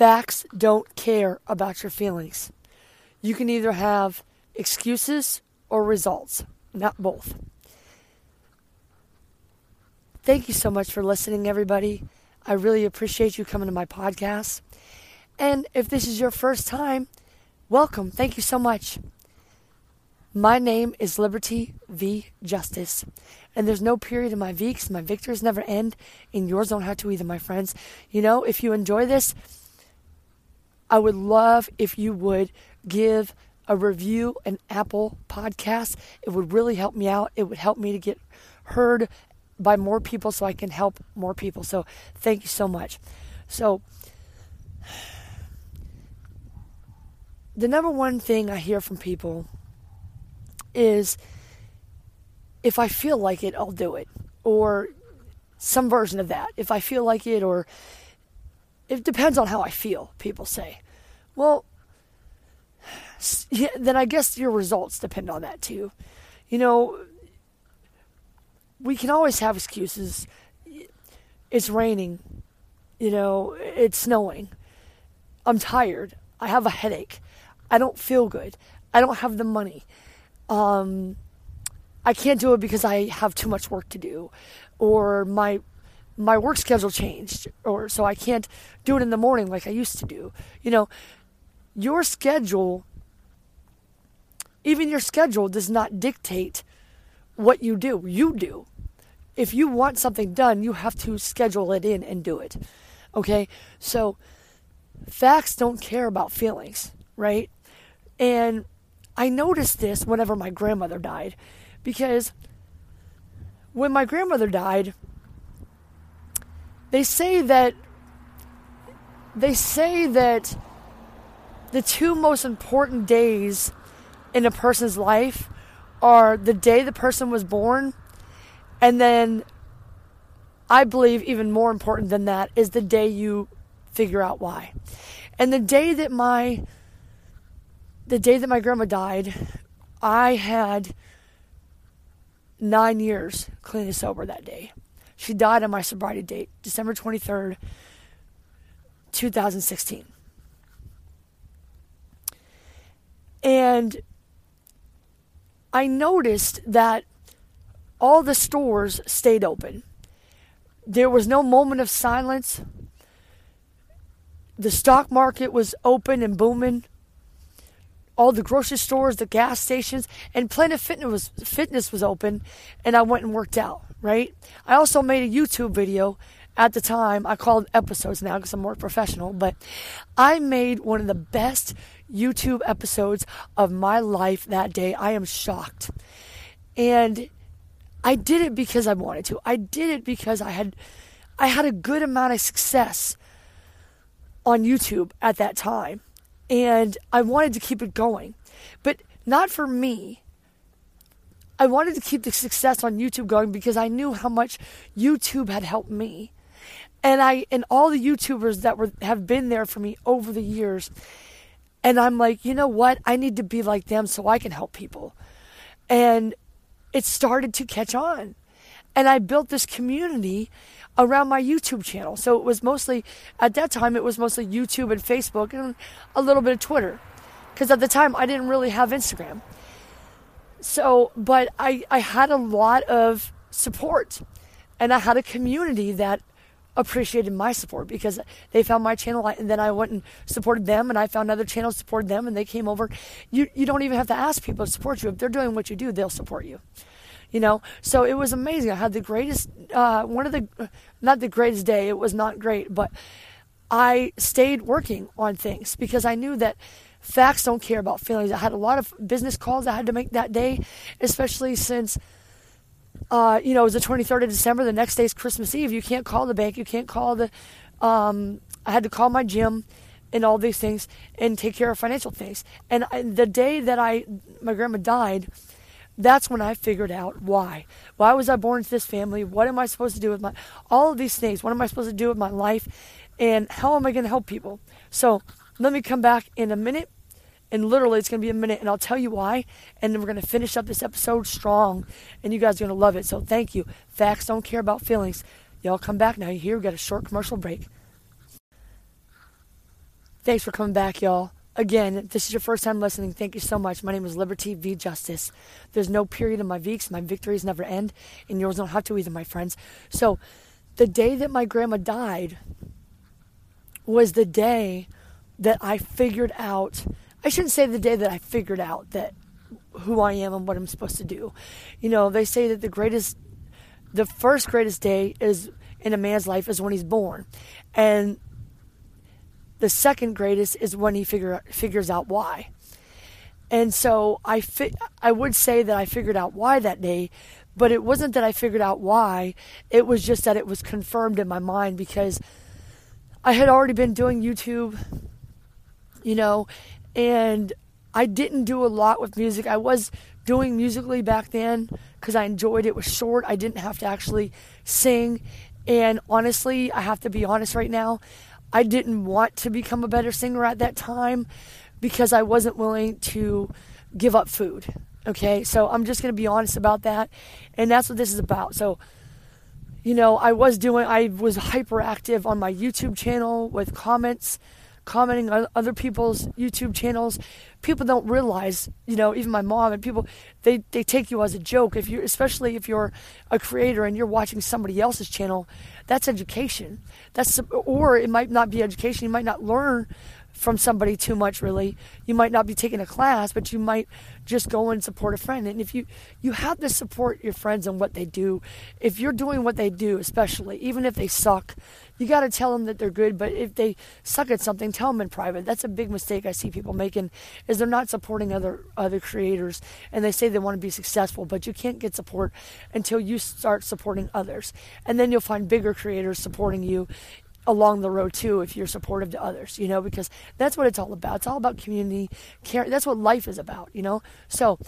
Facts don't care about your feelings. You can either have excuses or results, not both. Thank you so much for listening, everybody. I really appreciate you coming to my podcast. And if this is your first time, welcome. Thank you so much. My name is Liberty V Justice, and there's no period in my V because my victories never end, and yours don't have to either, my friends. You know, if you enjoy this, I would love if you would give a review an Apple podcast. It would really help me out. It would help me to get heard by more people so I can help more people. So thank you so much. So the number one thing I hear from people is if I feel like it, I'll do it. Or some version of that. If I feel like it, or it depends on how I feel, people say. Well, yeah, then I guess your results depend on that too. You know, we can always have excuses. It's raining, you know, it's snowing. I'm tired. I have a headache. I don't feel good. I don't have the money. Um, I can't do it because I have too much work to do, or my my work schedule changed, or so I can't do it in the morning like I used to do. You know, your schedule, even your schedule, does not dictate what you do. You do. If you want something done, you have to schedule it in and do it. Okay? So, facts don't care about feelings, right? And I noticed this whenever my grandmother died because when my grandmother died, they say that they say that the two most important days in a person's life are the day the person was born and then I believe even more important than that is the day you figure out why. And the day that my the day that my grandma died, I had nine years clean and sober that day. She died on my sobriety date, December 23rd, 2016. And I noticed that all the stores stayed open. There was no moment of silence. The stock market was open and booming. All the grocery stores, the gas stations, and Planet Fitness was, Fitness was open, and I went and worked out, right? I also made a YouTube video at the time. I call it episodes now because I'm more professional, but I made one of the best YouTube episodes of my life that day. I am shocked. And I did it because I wanted to. I did it because I had I had a good amount of success on YouTube at that time. And I wanted to keep it going. But not for me. I wanted to keep the success on YouTube going because I knew how much YouTube had helped me. And I and all the YouTubers that were have been there for me over the years. And I'm like, you know what? I need to be like them so I can help people. And it started to catch on. And I built this community around my YouTube channel. So it was mostly, at that time, it was mostly YouTube and Facebook and a little bit of Twitter. Because at the time, I didn't really have Instagram. So, but I, I had a lot of support. And I had a community that appreciated my support because they found my channel and then I went and supported them and I found other channels supported them and they came over. You you don't even have to ask people to support you. If they're doing what you do, they'll support you. You know, so it was amazing. I had the greatest, uh, one of the, not the greatest day. It was not great, but I stayed working on things because I knew that facts don't care about feelings. I had a lot of business calls I had to make that day, especially since uh, you know, it was the 23rd of December. The next day is Christmas Eve. You can't call the bank. You can't call the. Um, I had to call my gym and all these things and take care of financial things. And I, the day that I, my grandma died, that's when I figured out why. Why was I born into this family? What am I supposed to do with my, all of these things? What am I supposed to do with my life? And how am I going to help people? So let me come back in a minute and literally, it's going to be a minute, and I'll tell you why. And then we're going to finish up this episode strong, and you guys are going to love it. So thank you. Facts don't care about feelings. Y'all come back now. You hear we got a short commercial break. Thanks for coming back, y'all. Again, if this is your first time listening, thank you so much. My name is Liberty V Justice. There's no period in my V's. My victories never end, and yours don't have to either, my friends. So, the day that my grandma died was the day that I figured out. I shouldn't say the day that I figured out that who I am and what I'm supposed to do. You know, they say that the greatest, the first greatest day is in a man's life is when he's born, and the second greatest is when he figure figures out why. And so I fi- I would say that I figured out why that day, but it wasn't that I figured out why. It was just that it was confirmed in my mind because I had already been doing YouTube, you know, and I didn't do a lot with music. I was doing Musical.ly back then because I enjoyed it. it was short. I didn't have to actually sing. And honestly, I have to be honest right now. I didn't want to become a better singer at that time because I wasn't willing to give up food. Okay, so I'm just going to be honest about that. And that's what this is about. So, you know, I was doing, I was hyperactive on my YouTube channel with comments, commenting on other people's YouTube channels. People don't realize, you know, even my mom and people, they, they take you as a joke. If you, especially if you're a creator and you're watching somebody else's channel, that's education. That's or it might not be education. You might not learn from somebody too much really you might not be taking a class but you might just go and support a friend and if you you have to support your friends and what they do if you're doing what they do especially even if they suck you got to tell them that they're good but if they suck at something tell them in private. That's a big mistake i see people making is they're not supporting other other creators and they say they want to be successful but you can't get support until you start supporting others. And then you'll find bigger creators supporting you along the road too if you're supportive to others you know because that's what it's all about. It's all about community care. That's what life is about you know? So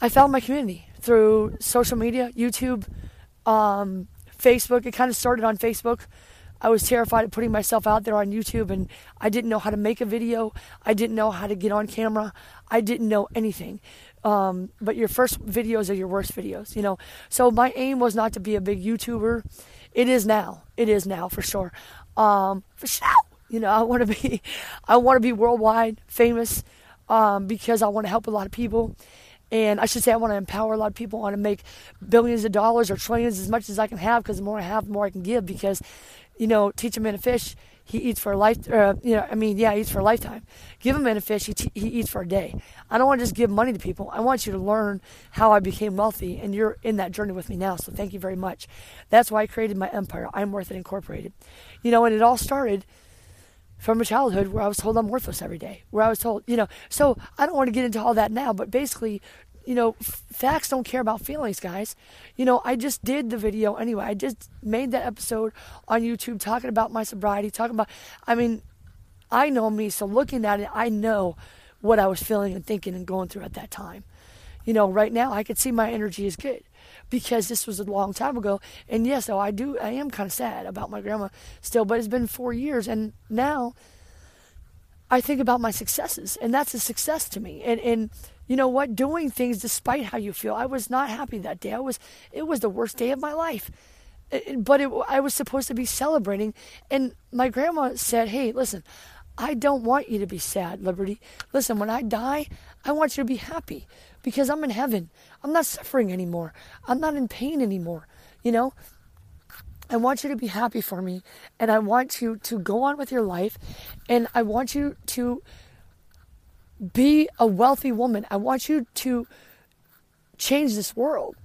i found my community through social media youtube um, facebook. It kind of started on facebook i was terrified of putting myself out there on youtube and i didn't know how to make a video i didn't know how to get on camera i didn't know anything um, but your first videos are your worst videos you know so my aim was not to be a big youtuber it is now. It is now for sure. Um, for sure. You know, I want to be, I want to be worldwide famous um, because I want to help a lot of people. And I should say, I want to empower a lot of people. I want to make billions of dollars or trillions as much as I can have because the more I have, the more I can give. Because, you know, teach a man to fish he eats for a life. Uh, you know, I mean, yeah, he eats for a lifetime. Give him a fish, he, he eats for a day. I don't want to just give money to people. I want you to learn how I became wealthy, and you're in that journey with me now. So thank you very much. That's why I created my empire. I'm Worth It Incorporated. You know, and it all started from a childhood where I was told I'm worthless every day, where I was told, you know, so I don't want to get into all that now, but basically, you know, f- facts don't care about feelings, guys. You know, I just did the video anyway. I just made that episode on YouTube talking about my sobriety, talking about, I mean, I know me, so looking at it, I know what I was feeling and thinking and going through at that time. You know, right now I can see my energy is good because this was a long time ago. And yes, though I do, I am kind of sad about my grandma still, but it's been four years, and now I think about my successes, and that's a success to me. And and you know what? Doing things despite how you feel. I was not happy that day. I was. It was the worst day of my life. It, but it, I was supposed to be celebrating, and my grandma said, "Hey, listen, I don't want you to be sad, Liberty. Listen, when I die, I want you to be happy because I'm in heaven. I'm not suffering anymore. I'm not in pain anymore. You know, I want you to be happy for me and I want you to go on with your life and I want you to be a wealthy woman. I want you to change this world.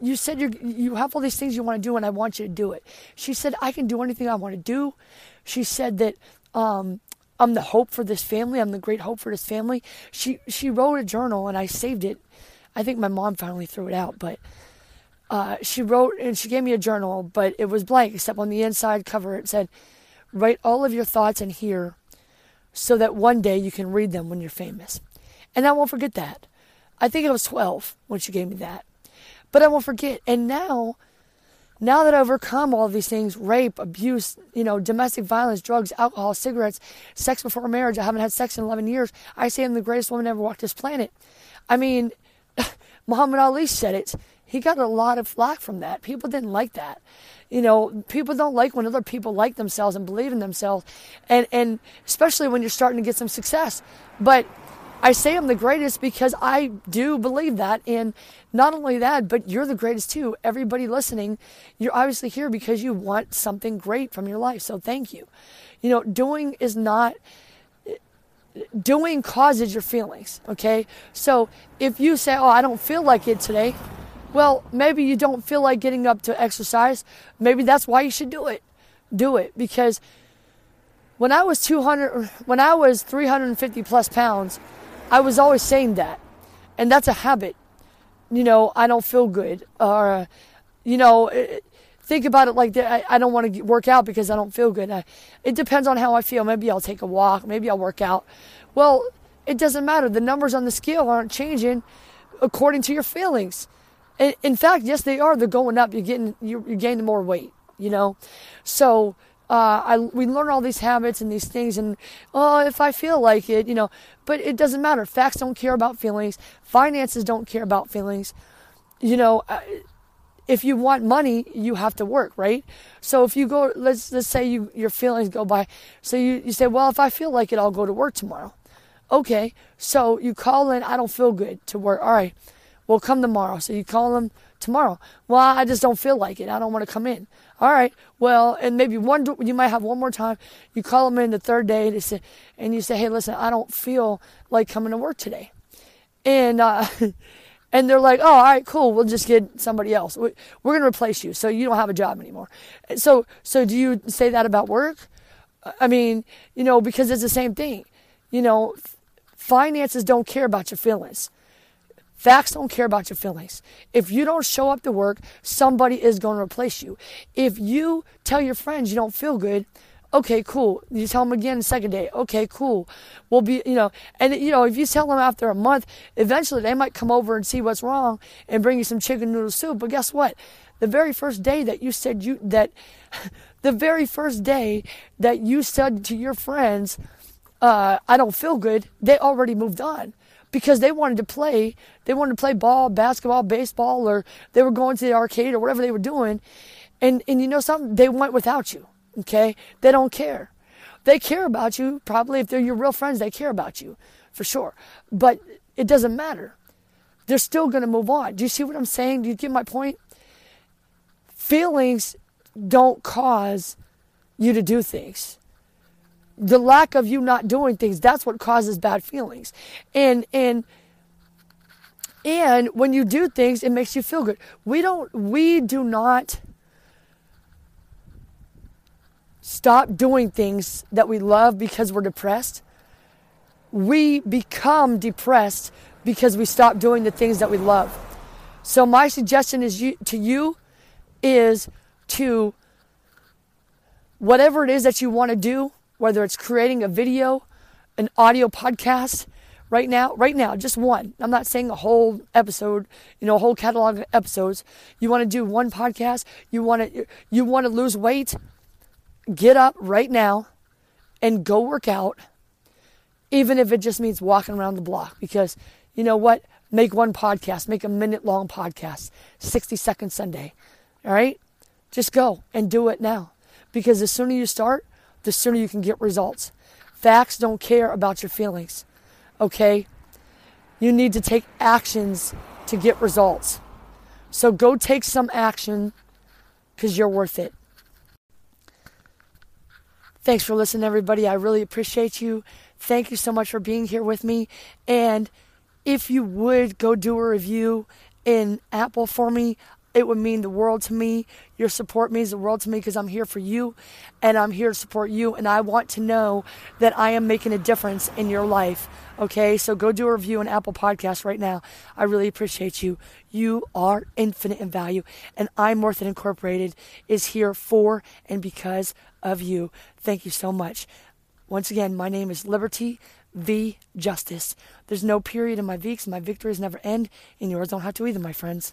You said you you have all these things you want to do, and I want you to do it. She said, I can do anything I want to do. She said that um, I'm the hope for this family. I'm the great hope for this family. She she wrote a journal, and I saved it. I think my mom finally threw it out, but uh, she wrote and she gave me a journal, but it was blank except on the inside cover it said, "Write all of your thoughts in here so that one day you can read them when you're famous. And I won't forget that. I think I was 12 when she gave me that. But I won't forget. And now, now that I've overcome all these things rape, abuse, you know, domestic violence, drugs, alcohol, cigarettes, sex before marriage, I haven't had sex in 11 years. I say I'm the greatest woman ever walked this planet. I mean, Muhammad Ali said it. he got a lot of flack from that. People didn't like that. You know, people don't like when other people like themselves and believe in themselves, and and especially when you're starting to get some success. But I say I'm the greatest because I do believe that. And not only that, but you're the greatest too. Everybody listening, you're obviously here because you want something great from your life. So thank you. You know, doing is not, doing causes your feelings. Okay. So if you say, Oh, I don't feel like it today. Well, maybe you don't feel like getting up to exercise. Maybe that's why you should do it. Do it because when I was 200, when I was 350 plus pounds, I was always saying that. And that's a habit. You know, I don't feel good. Or, you know, it, think about it like that. I, I don't want to work out because I don't feel good. I, it depends on how I feel. Maybe I'll take a walk. Maybe I'll work out. Well, it doesn't matter. The numbers on the scale aren't changing according to your feelings. In, in fact, yes, they are. They're going up. You're getting, you're, you're gaining more weight, you know? So, uh, I, we learn all these habits and these things, and oh, if I feel like it, you know, but it doesn't matter. Facts don't care about feelings. Finances don't care about feelings. You know, uh, if you want money, you have to work, right? So if you go, let's let's say you your feelings go by. So you you say, well, if I feel like it, I'll go to work tomorrow. Okay, so you call in. I don't feel good to work. All right, well, come tomorrow. So you call them tomorrow. Well, I just don't feel like it. I don't want to come in. All right. Well, and maybe one, you might have one more time. You call them in the third day and, say, and you say, hey, listen, I don't feel like coming to work today. And, uh, and they're like, oh, all right, cool. We'll just get somebody else. We're going to replace you. So you don't have a job anymore. So, so do you say that about work? I mean, you know, because it's the same thing. You know, finances don't care about your feelings. Facts don't care about your feelings. If you don't show up to work, somebody is going to replace you. If you tell your friends you don't feel good, okay, cool. You tell them again the second day, okay, cool. We'll be, you know, and you know, if you tell them after a month, eventually they might come over and see what's wrong and bring you some chicken noodle soup. But guess what? The very first day that you said you, that, the very first day that you said to your friends, uh, I don't feel good, they already moved on because they wanted to play. They wanted to play ball, basketball, baseball, or they were going to the arcade or whatever they were doing. And, and you know something? They went without you. Okay? They don't care. They care about you. Probably if they're your real friends, they care about you for sure. But it doesn't matter. They're still going to move on. Do you see what I'm saying? Do you get my point? Feelings don't cause you to do things the lack of you not doing things that's what causes bad feelings. And and and when you do things it makes you feel good. We don't we do not stop doing things that we love because we're depressed. We become depressed because we stop doing the things that we love. So my suggestion is you, to you is to whatever it is that you want to do whether it's creating a video, an audio podcast, right now, right now, just one. I'm not saying a whole episode, you know, a whole catalog of episodes. You want to do one podcast, you want to you want to lose weight, get up right now and go work out even if it just means walking around the block because you know what? Make one podcast, make a minute long podcast, 60 second Sunday. All right? Just go and do it now. Because the sooner you start, the sooner you can get results. Facts don't care about your feelings, okay? You need to take actions to get results. So go take some action because you're worth it. Thanks for listening, everybody. I really appreciate you. Thank you so much for being here with me. And if you would go do a review in Apple for me, it would mean the world to me. Your support means the world to me because I'm here for you and I'm here to support you. And I want to know that I am making a difference in your life. Okay, so go do a review on Apple Podcasts right now. I really appreciate you. You are infinite in value, and I'm Worth It Incorporated is here for and because of you. Thank you so much. Once again, my name is Liberty V Justice. There's no period in my V because my victories never end, and yours don't have to either, my friends.